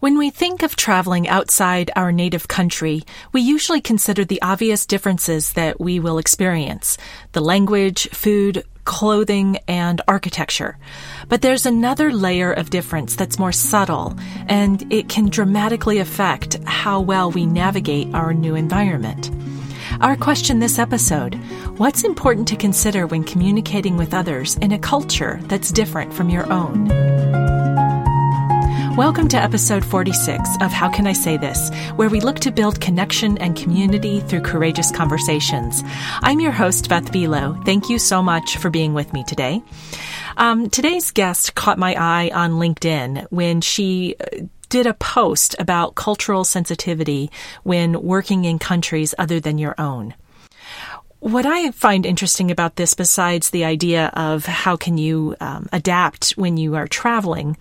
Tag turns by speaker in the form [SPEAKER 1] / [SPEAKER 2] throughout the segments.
[SPEAKER 1] When we think of traveling outside our native country, we usually consider the obvious differences that we will experience the language, food, clothing, and architecture. But there's another layer of difference that's more subtle, and it can dramatically affect how well we navigate our new environment. Our question this episode What's important to consider when communicating with others in a culture that's different from your own? Welcome to episode 46 of How Can I Say This, where we look to build connection and community through courageous conversations. I'm your host, Beth Buelow. Thank you so much for being with me today. Um, today's guest caught my eye on LinkedIn when she uh, did a post about cultural sensitivity when working in countries other than your own. What I find interesting about this, besides the idea of how can you um, adapt when you are traveling,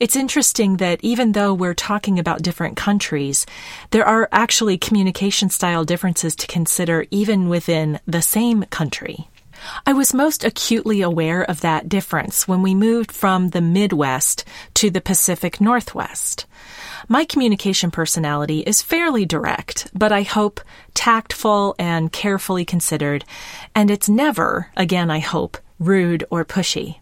[SPEAKER 1] it's interesting that even though we're talking about different countries, there are actually communication style differences to consider even within the same country. I was most acutely aware of that difference when we moved from the Midwest to the Pacific Northwest. My communication personality is fairly direct, but I hope tactful and carefully considered, and it's never, again I hope, rude or pushy.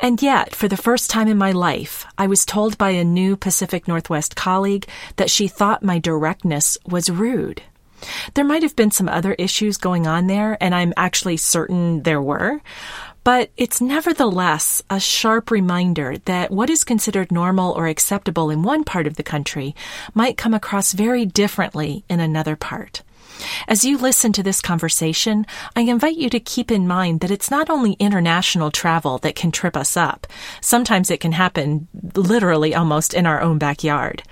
[SPEAKER 1] And yet, for the first time in my life, I was told by a new Pacific Northwest colleague that she thought my directness was rude. There might have been some other issues going on there, and I'm actually certain there were. But it's nevertheless a sharp reminder that what is considered normal or acceptable in one part of the country might come across very differently in another part. As you listen to this conversation, I invite you to keep in mind that it's not only international travel that can trip us up. Sometimes it can happen literally almost in our own backyard.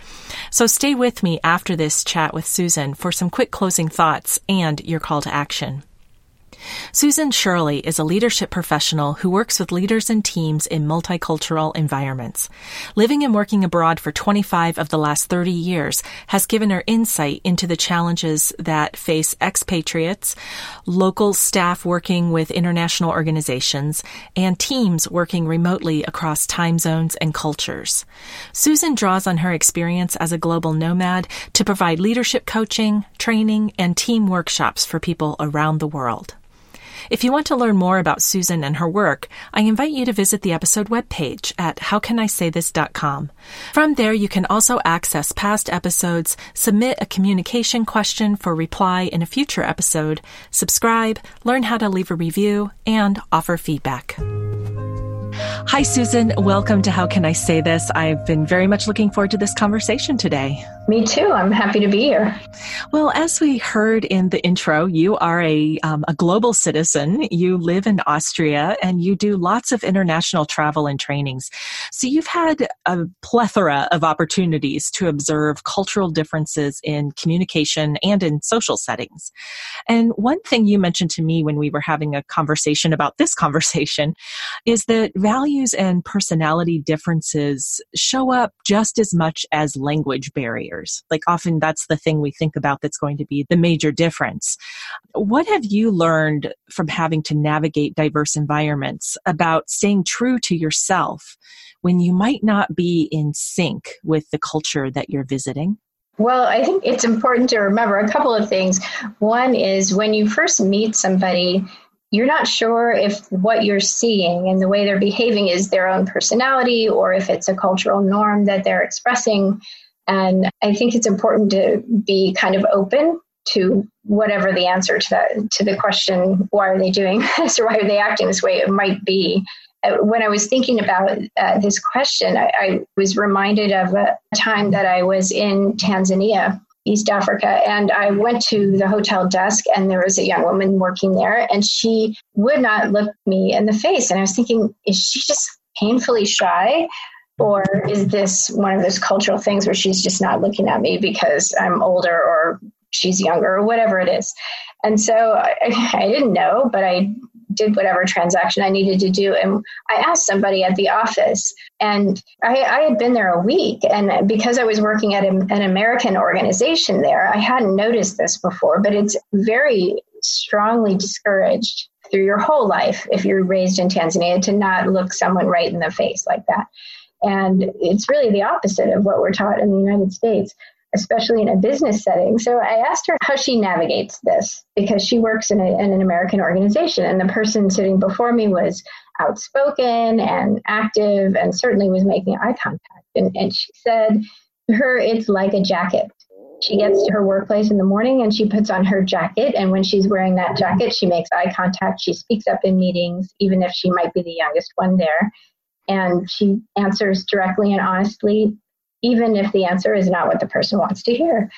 [SPEAKER 1] So stay with me after this chat with Susan for some quick closing thoughts and your call to action. Susan Shirley is a leadership professional who works with leaders and teams in multicultural environments. Living and working abroad for 25 of the last 30 years has given her insight into the challenges that face expatriates, local staff working with international organizations, and teams working remotely across time zones and cultures. Susan draws on her experience as a global nomad to provide leadership coaching, training, and team workshops for people around the world. If you want to learn more about Susan and her work, I invite you to visit the episode webpage at howcanisaythis.com. From there, you can also access past episodes, submit a communication question for reply in a future episode, subscribe, learn how to leave a review, and offer feedback. Hi, Susan. Welcome to How Can I Say This? I've been very much looking forward to this conversation today.
[SPEAKER 2] Me too. I'm happy to be here.
[SPEAKER 1] Well, as we heard in the intro, you are a, um, a global citizen. You live in Austria and you do lots of international travel and trainings. So you've had a plethora of opportunities to observe cultural differences in communication and in social settings. And one thing you mentioned to me when we were having a conversation about this conversation is that values and personality differences show up just as much as language barriers. Like often that's the thing we think about that's going to be the major difference. What have you learned from having to navigate diverse environments about staying true to yourself when you might not be in sync with the culture that you're visiting?
[SPEAKER 2] Well, I think it's important to remember a couple of things. One is when you first meet somebody, you're not sure if what you're seeing and the way they're behaving is their own personality or if it's a cultural norm that they're expressing. And I think it's important to be kind of open to whatever the answer to that to the question why are they doing this? Or why are they acting this way? It might be uh, when i was thinking about uh, this question I, I, was reminded of a time that i was in tanzania east africa and i went to the hotel desk and there was a young woman working there and she would not look me in the face. And i was thinking is she just painfully shy or is this one of those cultural things where she's just not looking at me because I'm older or she's younger or whatever it is? And so I, I didn't know, but I did whatever transaction I needed to do. And I asked somebody at the office, and I, I had been there a week. And because I was working at a, an American organization there, I hadn't noticed this before, but it's very strongly discouraged through your whole life if you're raised in Tanzania to not look someone right in the face like that. And it's really the opposite of what we're taught in the United States, especially in a business setting. So I asked her how she navigates this because she works in, a, in an American organization. And the person sitting before me was outspoken and active and certainly was making eye contact. And, and she said, to her, it's like a jacket. She gets to her workplace in the morning and she puts on her jacket. And when she's wearing that jacket, she makes eye contact. She speaks up in meetings, even if she might be the youngest one there. And she answers directly and honestly, even if the answer is not what the person wants to hear.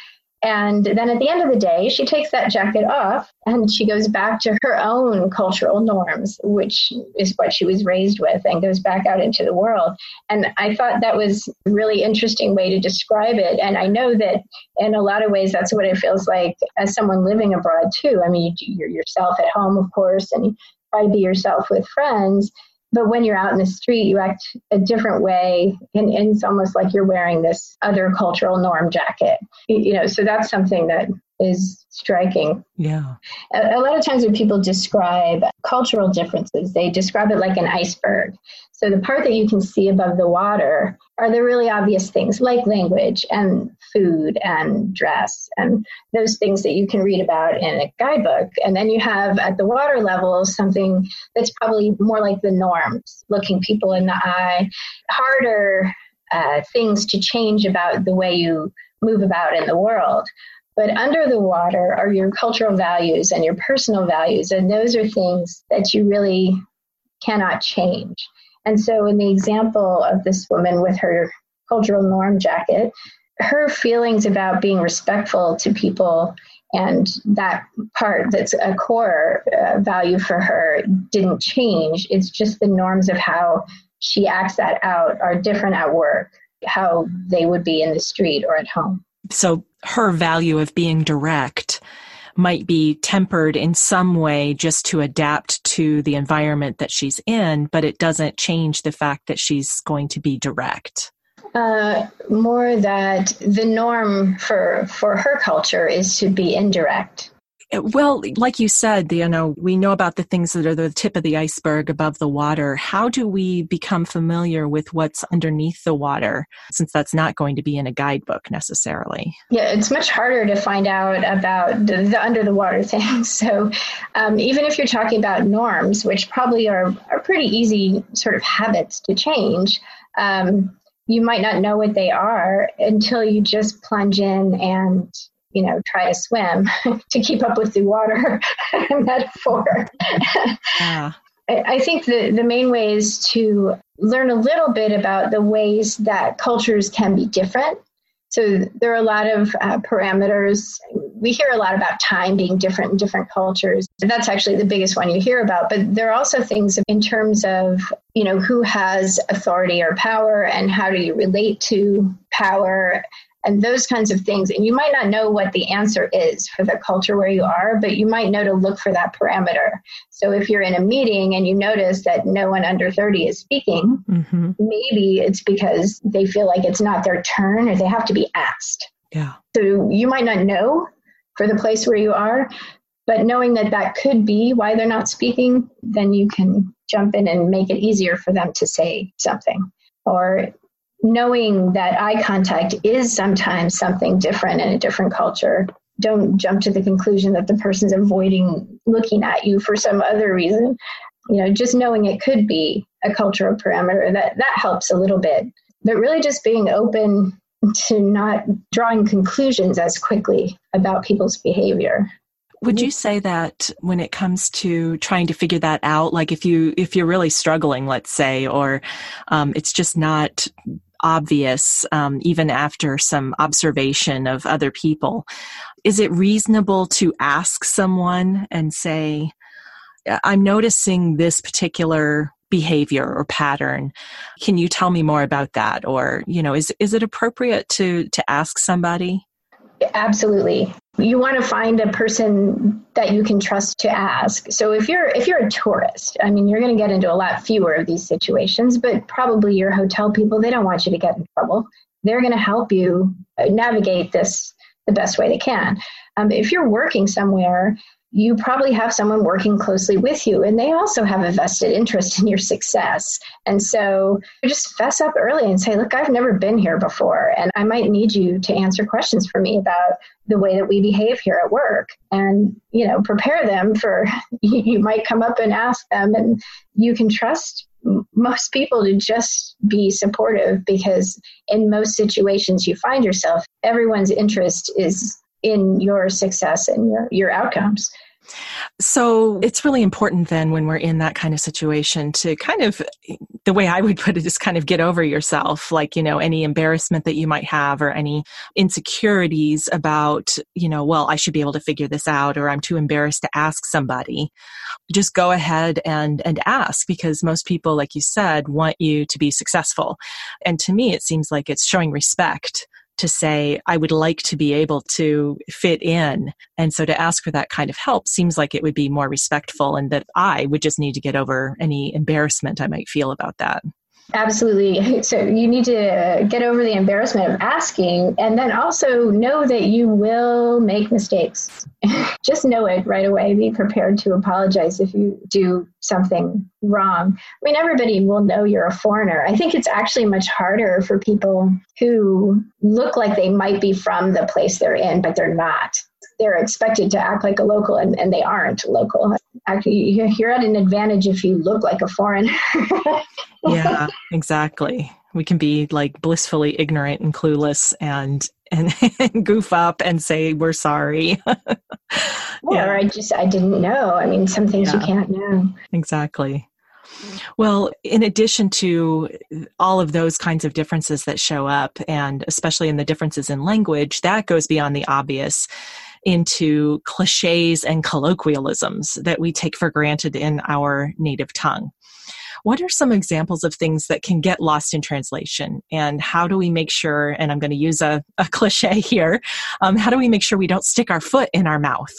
[SPEAKER 2] And then at the end of the day, she takes that jacket off and she goes back to her own cultural norms, which is what she was raised with, and goes back out into the world. And I thought that was a really interesting way to describe it. And I know that in a lot of ways, that's what it feels like as someone living abroad, too. I mean, you're yourself at home, of course, and you try to be yourself with friends but when you're out in the street, you act a different way, and, and, it's almost like you're wearing this other cultural norm jacket. You know, so that's something that is striking.
[SPEAKER 1] Yeah.
[SPEAKER 2] A, a lot of times when people describe cultural differences, they describe it like an iceberg. So the part that you can see above the water are the really obvious things like language and food and dress and those things that you can read about in a guidebook. And then you have at the water level something that's probably more like the norms, looking people in the eye, harder uh, things to change about the way you move about in the world. But under the water are your cultural values and your personal values. And those are things that you really cannot change. And so, in the example of this woman with her cultural norm jacket, her feelings about being respectful to people and that part that's a core uh, value for her didn't change. It's just the norms of how she acts that out are different at work, how they would be in the street or at home.
[SPEAKER 1] So, her value of being direct might be tempered in some way just to adapt to the environment that she's in, but it doesn't change the fact that she's going to be direct.
[SPEAKER 2] Uh, more that the norm for for her culture is to be indirect
[SPEAKER 1] well, like you said, you know, we know about the things that are the tip of the iceberg above the water. How do we become familiar with what's underneath the water since that's not going to be in a guidebook necessarily?
[SPEAKER 2] Yeah, it's much harder to find out about the, the under the water things. So, um, even if you're talking about norms, which probably are, are pretty easy sort of habits to change, um, you might not know what they are until you just plunge in and you know, try to swim to keep up with the water metaphor. Yeah. I think the, the main way is to learn a little bit about the ways that cultures can be different. So there are a lot of uh, parameters. We hear a lot about time being different in different cultures. That's actually the biggest one you hear about. But there are also things in terms of, you know, who has authority or power and how do you relate to power and those kinds of things. And you might not know what the answer is for the culture where you are, but you might know to look for that parameter. So if you're in a meeting and you notice that no one under 30 is speaking, mm-hmm. maybe it's because they feel like it's not their turn or they have to be asked.
[SPEAKER 1] Yeah.
[SPEAKER 2] So you might not know for the place where you are, but knowing that that could be why they're not speaking, then you can jump in and make it easier for them to say something. Or knowing that eye contact is sometimes something different in a different culture. Don't jump to the conclusion that the person's avoiding looking at you for some other reason. You know, just knowing it could be a cultural parameter that that helps a little bit. But really just being open to not drawing conclusions as quickly about people's behavior
[SPEAKER 1] would you say that when it comes to trying to figure that out like if you if you're really struggling let's say or um, it's just not obvious, um, even after some observation of other people. Is it reasonable to ask someone and say, I'm noticing this particular behavior or pattern. Can you tell me more about that? Or, you know, is, is it appropriate to, to ask somebody?
[SPEAKER 2] Absolutely. You want to find a person that you can trust to ask. So if you're if you're a tourist, I mean you're going to get into a lot fewer of these situations, but probably your hotel people they don't want you to get in trouble. They're going to help you navigate this the best way they can. Um, if you're working somewhere, you probably have someone working closely with you and they also have a vested interest in your success. And so just fess up early and say, look, I've never been here before and I might need you to answer questions for me about the way that we behave here at work and, you know, prepare them for you might come up and ask them and you can trust most people to just be supportive because in most situations you find yourself everyone's interest is in your success and your, your outcomes.
[SPEAKER 1] So it's really important then when we're in that kind of situation to kind of, the way I would put it is kind of get over yourself, like, you know, any embarrassment that you might have or any insecurities about, you know, well, I should be able to figure this out or I'm too embarrassed to ask somebody. Just go ahead and, and ask because most people, like you said, want you to be successful. And to me, it seems like it's showing respect to say, I would like to be able to fit in. And so to ask for that kind of help seems like it would be more respectful and that I would just need to get over any embarrassment I might feel about that.
[SPEAKER 2] Absolutely. So you need to get over the embarrassment of asking and then also know that you will make mistakes. Just know it right away. Be prepared to apologize if you do something wrong. I mean, everybody will know you're a foreigner. I think it's actually much harder for people who look like they might be from the place they're in, but they're not they're expected to act like a local and, and they aren't local. Actually, you're at an advantage if you look like a foreigner.
[SPEAKER 1] yeah, exactly. We can be like blissfully ignorant and clueless and and, and goof up and say we're sorry.
[SPEAKER 2] yeah. Or I just I didn't know. I mean, some things yeah. you can't know.
[SPEAKER 1] Exactly. Well, in addition to all of those kinds of differences that show up, and especially in the differences in language, that goes beyond the obvious into cliches and colloquialisms that we take for granted in our native tongue. What are some examples of things that can get lost in translation? And how do we make sure, and I'm going to use a, a cliche here, um, how do we make sure we don't stick our foot in our mouth?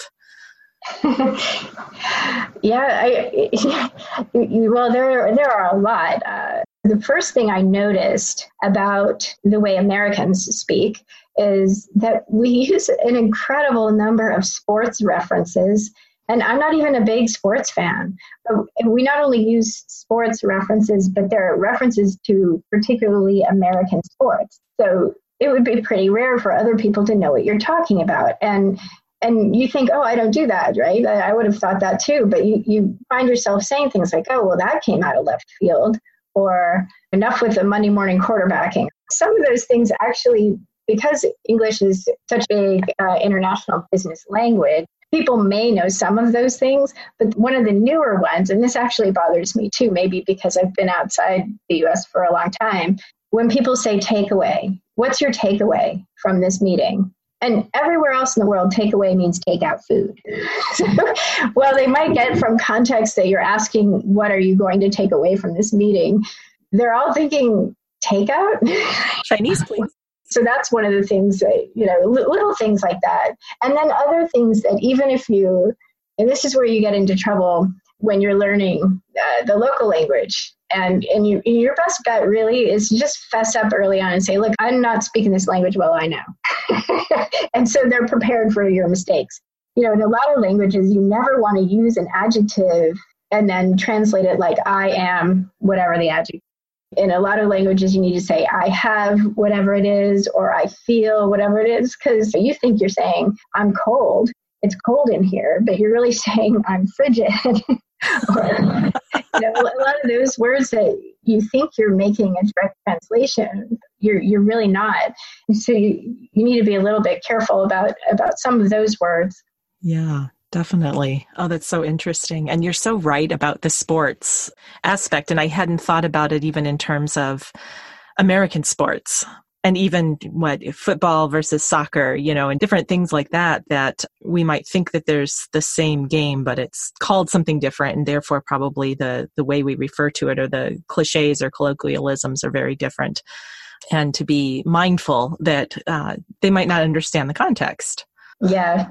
[SPEAKER 2] yeah, I, well, there there are a lot. Uh, the first thing I noticed about the way Americans speak is that we use an incredible number of sports references. And I'm not even a big sports fan. But we not only use sports references, but there are references to particularly American sports. So it would be pretty rare for other people to know what you're talking about. And and you think, oh, I don't do that, right? I, would have thought that too. But you, you find yourself saying things like, oh, well, that came out of left field, or enough with the Monday morning quarterbacking. Some of those things actually because English is such a big uh, international business language, people may know some of those things, but one of the newer ones, and this actually bothers me too, maybe because I've been outside the US for a long time, when people say takeaway, what's your takeaway from this meeting? And everywhere else in the world, takeaway means take out food. well, they might get from context that you're asking, what are you going to take away from this meeting? They're all thinking, takeout?
[SPEAKER 1] Chinese, please.
[SPEAKER 2] So that's one of the things that, you know, little things like that. And then other things that even if you, and this is where you get into trouble when you're learning uh, the local language. And, and you, your best bet really is just fess up early on and say, look, I'm not speaking this language well, I know. and so they're prepared for your mistakes. You know, in a lot of languages, you never want to use an adjective and then translate it like I am whatever the adjective in a lot of languages you need to say i have whatever it is or i feel whatever it is because you think you're saying i'm cold. It's cold in here but you're really saying i'm frigid. Or, you know, a lot of those words that you think you're making a direct translation you're you're really not. So you, you need to be a little bit careful about about some of those words.
[SPEAKER 1] Yeah Definitely. Oh, that's so interesting. And you're so right about the sports aspect. And I hadn't thought about it even in terms of American sports and even what football versus soccer, you know, and different things like that, that we might think that there's the same game, but it's called something different. And therefore probably the, the way we refer to it or the cliches or colloquialisms are very different. And to be mindful that uh, they might not understand the context.
[SPEAKER 2] Yeah,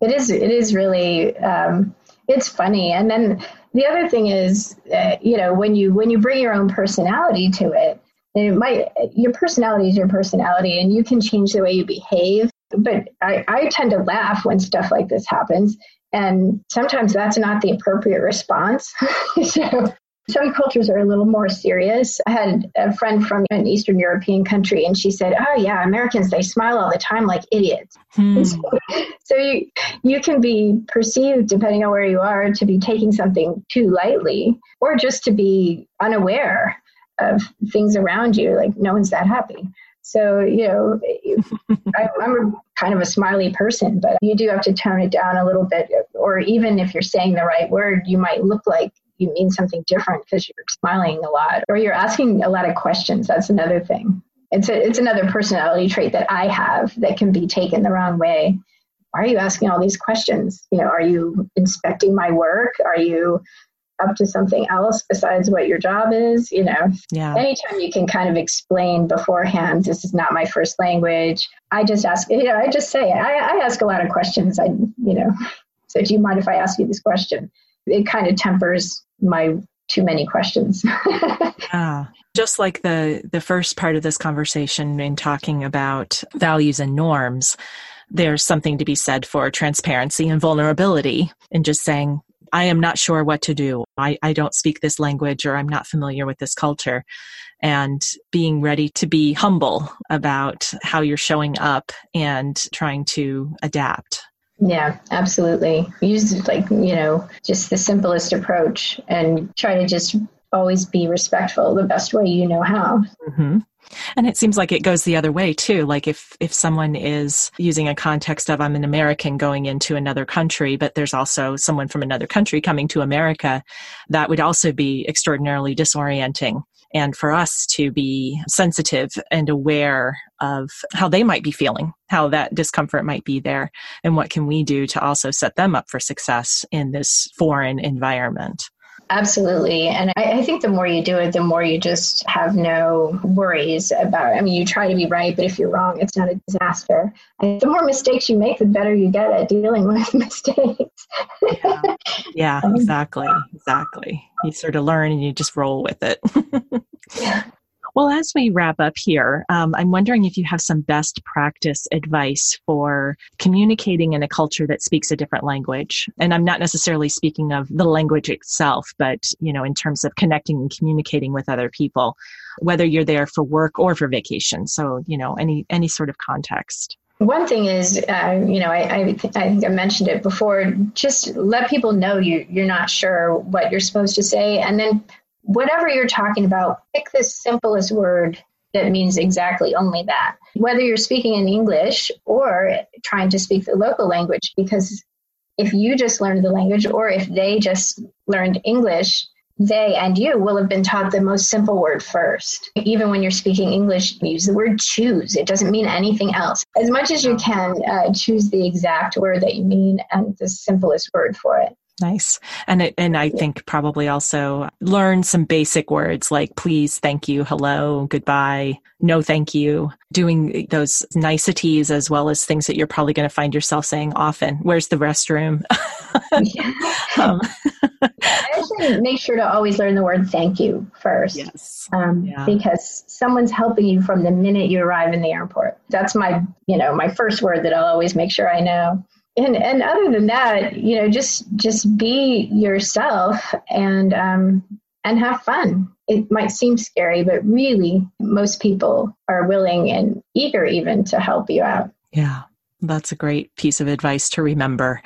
[SPEAKER 2] it is it is really um, it's funny. And then the other thing is uh, you know when you when you bring your own personality to it it might your personality is your personality and you can change the way you behave. But I, I tend to laugh when stuff like this happens. And sometimes that's not the appropriate response. so some cultures are a little more serious. I had a friend from an Eastern European country, and she said, "Oh yeah, Americans they smile all the time like idiots." Hmm. So, so, you you can be perceived, depending on where you are, to be taking something too lightly, or just to be unaware of things around you. Like no one's that happy. So, you know, I, am a kind of a smiley person, but you do have to tone it down a little bit. Or even if you're saying the right word, you might look like you mean something different because you're smiling a lot or you're asking a lot of questions. That's another thing. It's a, it's another personality trait that I have that can be taken the wrong way. Why are you asking all these questions? You know, are you inspecting my work? Are you up to something else besides what your job is? You know,
[SPEAKER 1] yeah.
[SPEAKER 2] anytime you can kind of explain beforehand, this is not my first language. I just ask, you know, I just say, I, I ask a lot of questions. I, you know, so do you mind if I ask you this question? It kind of tempers my too many questions.
[SPEAKER 1] yeah. Just like the the first part of this conversation in talking about values and norms, there's something to be said for transparency and vulnerability and just saying, I am not sure what to do. I, I don't speak this language or I'm not familiar with this culture. And being ready to be humble about how you're showing up and trying to adapt.
[SPEAKER 2] Yeah, absolutely. Use like, you know, just the simplest approach and try to just always be respectful the best way you know how.
[SPEAKER 1] Mm-hmm. And it seems like it goes the other way too. Like if if someone is using a context of I'm an American going into another country, but there's also someone from another country coming to America, that would also be extraordinarily disorienting and for us to be sensitive and aware of how they might be feeling, how that discomfort might be there, and what can we do to also set them up for success in this foreign environment.
[SPEAKER 2] Absolutely. And I, I, think the more you do it, the more you just have no worries about it. I mean, you try to be right, but if you're wrong, it's not a disaster. And the more mistakes you make, the better you get at dealing with mistakes.
[SPEAKER 1] yeah, yeah um, exactly. Exactly. You sort of learn and you just roll with it. yeah. Well, as we wrap up here, um, I'm wondering if you have some best practice advice for communicating in a culture that speaks a different language. And I'm not necessarily speaking of the language itself, but, you know, in terms of connecting and communicating with other people, whether you're there for work or for vacation. So, you know, any, any sort of context.
[SPEAKER 2] One thing is, uh, you know, I, I, I, think I mentioned it before. Just let people know you you're not sure what you're supposed to say, and then whatever you're talking about, pick the simplest word that means exactly only that. Whether you're speaking in English or trying to speak the local language, because if you just learned the language or if they just learned English, they and you will have been taught the most simple word first. Even when you're speaking English, use the word choose. It doesn't mean anything else. As much as you can, uh, choose the exact word that you mean and the simplest word for it.
[SPEAKER 1] Nice. And it, and I think probably also learn some basic words like please, thank you, hello, goodbye, no thank you. Doing those niceties as well as things that you're probably going to find yourself saying often. Where's the restroom?
[SPEAKER 2] um. I actually make sure to always learn the word thank you first.
[SPEAKER 1] Yes.
[SPEAKER 2] Um, yeah. Because someone's helping you from the minute you arrive in the airport. That's my, you know, my first word that I'll always make sure I know and and other than that, you know, just just be yourself and um, and have fun. It might seem scary, but really, most people are willing and eager even to help you out.
[SPEAKER 1] Yeah, that's a great piece of advice to remember.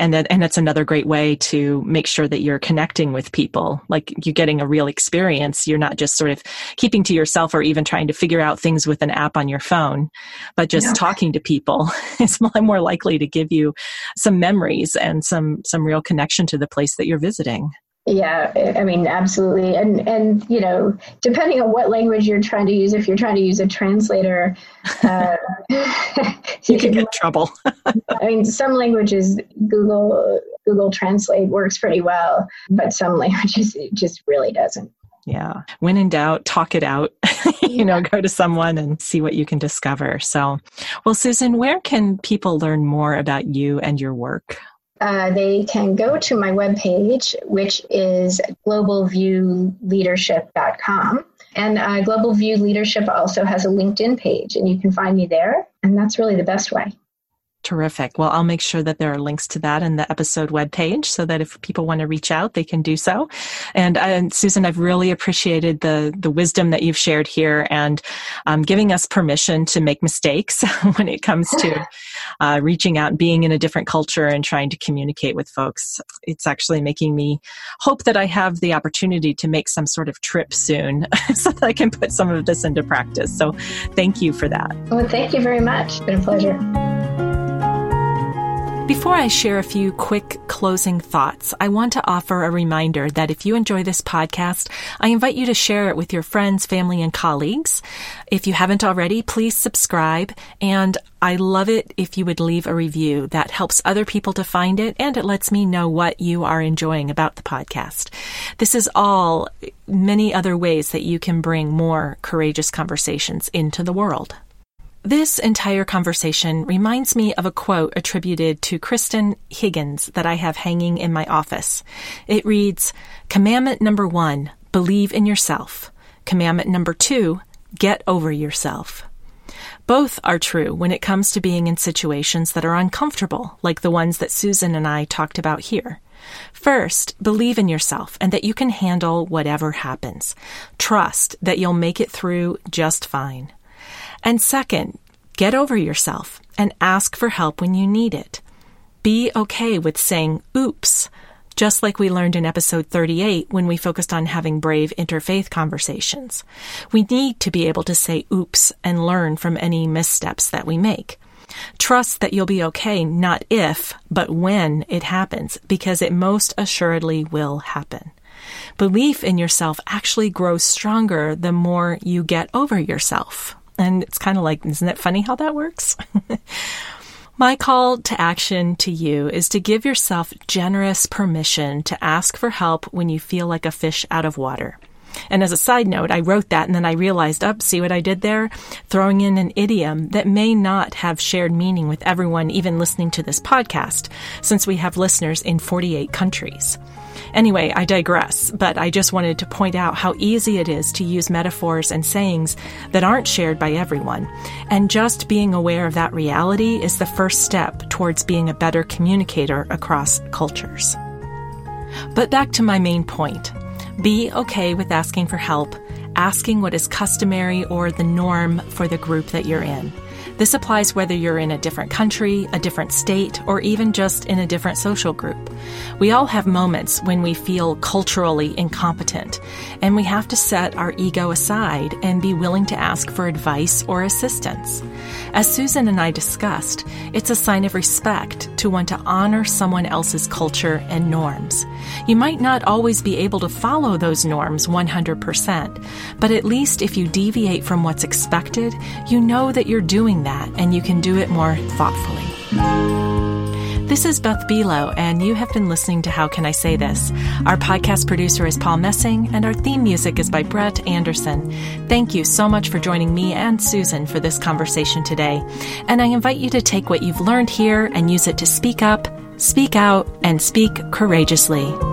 [SPEAKER 1] And that, and it's another great way to make sure that you're connecting with people. Like you're getting a real experience. You're not just sort of keeping to yourself or even trying to figure out things with an app on your phone but just yeah. talking to people. Is more likely to give you some memories and some some real connection to the place that you're visiting
[SPEAKER 2] yeah, I mean, absolutely. And, and, you know, depending on what language you're trying to use, if you're trying to use a translator, uh,
[SPEAKER 1] you can get trouble.
[SPEAKER 2] I mean, some languages, Google, Google Translate works pretty well, but some languages, it just really doesn't.
[SPEAKER 1] Yeah. When in doubt, talk it out. you know, go to someone and see what you can discover. So, well, Susan, where can people learn more about you and your work?
[SPEAKER 2] Uh, they can go to my webpage, which is globalviewleadership.com. And uh, Global View Leadership also has a LinkedIn page, and you can find me there. And that's really the best way.
[SPEAKER 1] Terrific. Well, I'll make sure that there are links to that in the episode webpage so that if people want to reach out, they can do so. And, and Susan, I've really appreciated the, the wisdom that you've shared here and um, giving us permission to make mistakes when it comes to uh, reaching out, and being in a different culture and trying to communicate with folks. It's actually making me hope that I have the opportunity to make some sort of trip soon so that I can put some of this into practice. So thank you for that.
[SPEAKER 2] Well, thank you very much. It's been a pleasure.
[SPEAKER 1] Before I share a few quick closing thoughts, I want to offer a reminder that if you enjoy this podcast, I invite you to share it with your friends, family, and colleagues. If you haven't already, please subscribe. And I love it if you would leave a review. That helps other people to find it and it lets me know what you are enjoying about the podcast. This is all many other ways that you can bring more courageous conversations into the world. This entire conversation reminds me of a quote attributed to Kristen Higgins that I have hanging in my office. It reads, Commandment number one, believe in yourself. Commandment number two, get over yourself. Both are true when it comes to being in situations that are uncomfortable, like the ones that Susan and I talked about here. First, believe in yourself and that you can handle whatever happens. Trust that you'll make it through just fine. And second, get over yourself and ask for help when you need it. Be okay with saying oops, just like we learned in episode 38 when we focused on having brave interfaith conversations. We need to be able to say oops and learn from any missteps that we make. Trust that you'll be okay not if, but when it happens, because it most assuredly will happen. Belief in yourself actually grows stronger the more you get over yourself. And it's kind of like, isn't that funny how that works? My call to action to you is to give yourself generous permission to ask for help when you feel like a fish out of water. And as a side note, I wrote that and then I realized, up, oh, see what I did there? Throwing in an idiom that may not have shared meaning with everyone even listening to this podcast, since we have listeners in 48 countries. Anyway, I digress, but I just wanted to point out how easy it is to use metaphors and sayings that aren't shared by everyone. And just being aware of that reality is the first step towards being a better communicator across cultures. But back to my main point. Be okay with asking for help, asking what is customary or the norm for the group that you're in. This applies whether you're in a different country, a different state, or even just in a different social group. We all have moments when we feel culturally incompetent, and we have to set our ego aside and be willing to ask for advice or assistance. As Susan and I discussed, it's a sign of respect to want to honor someone else's culture and norms. You might not always be able to follow those norms 100%, but at least if you deviate from what's expected, you know that you're doing that and you can do it more thoughtfully. This is Beth Buelow, and you have been listening to How Can I Say This? Our podcast producer is Paul Messing, and our theme music is by Brett Anderson. Thank you so much for joining me and Susan for this conversation today. And I invite you to take what you've learned here and use it to speak up, speak out, and speak courageously.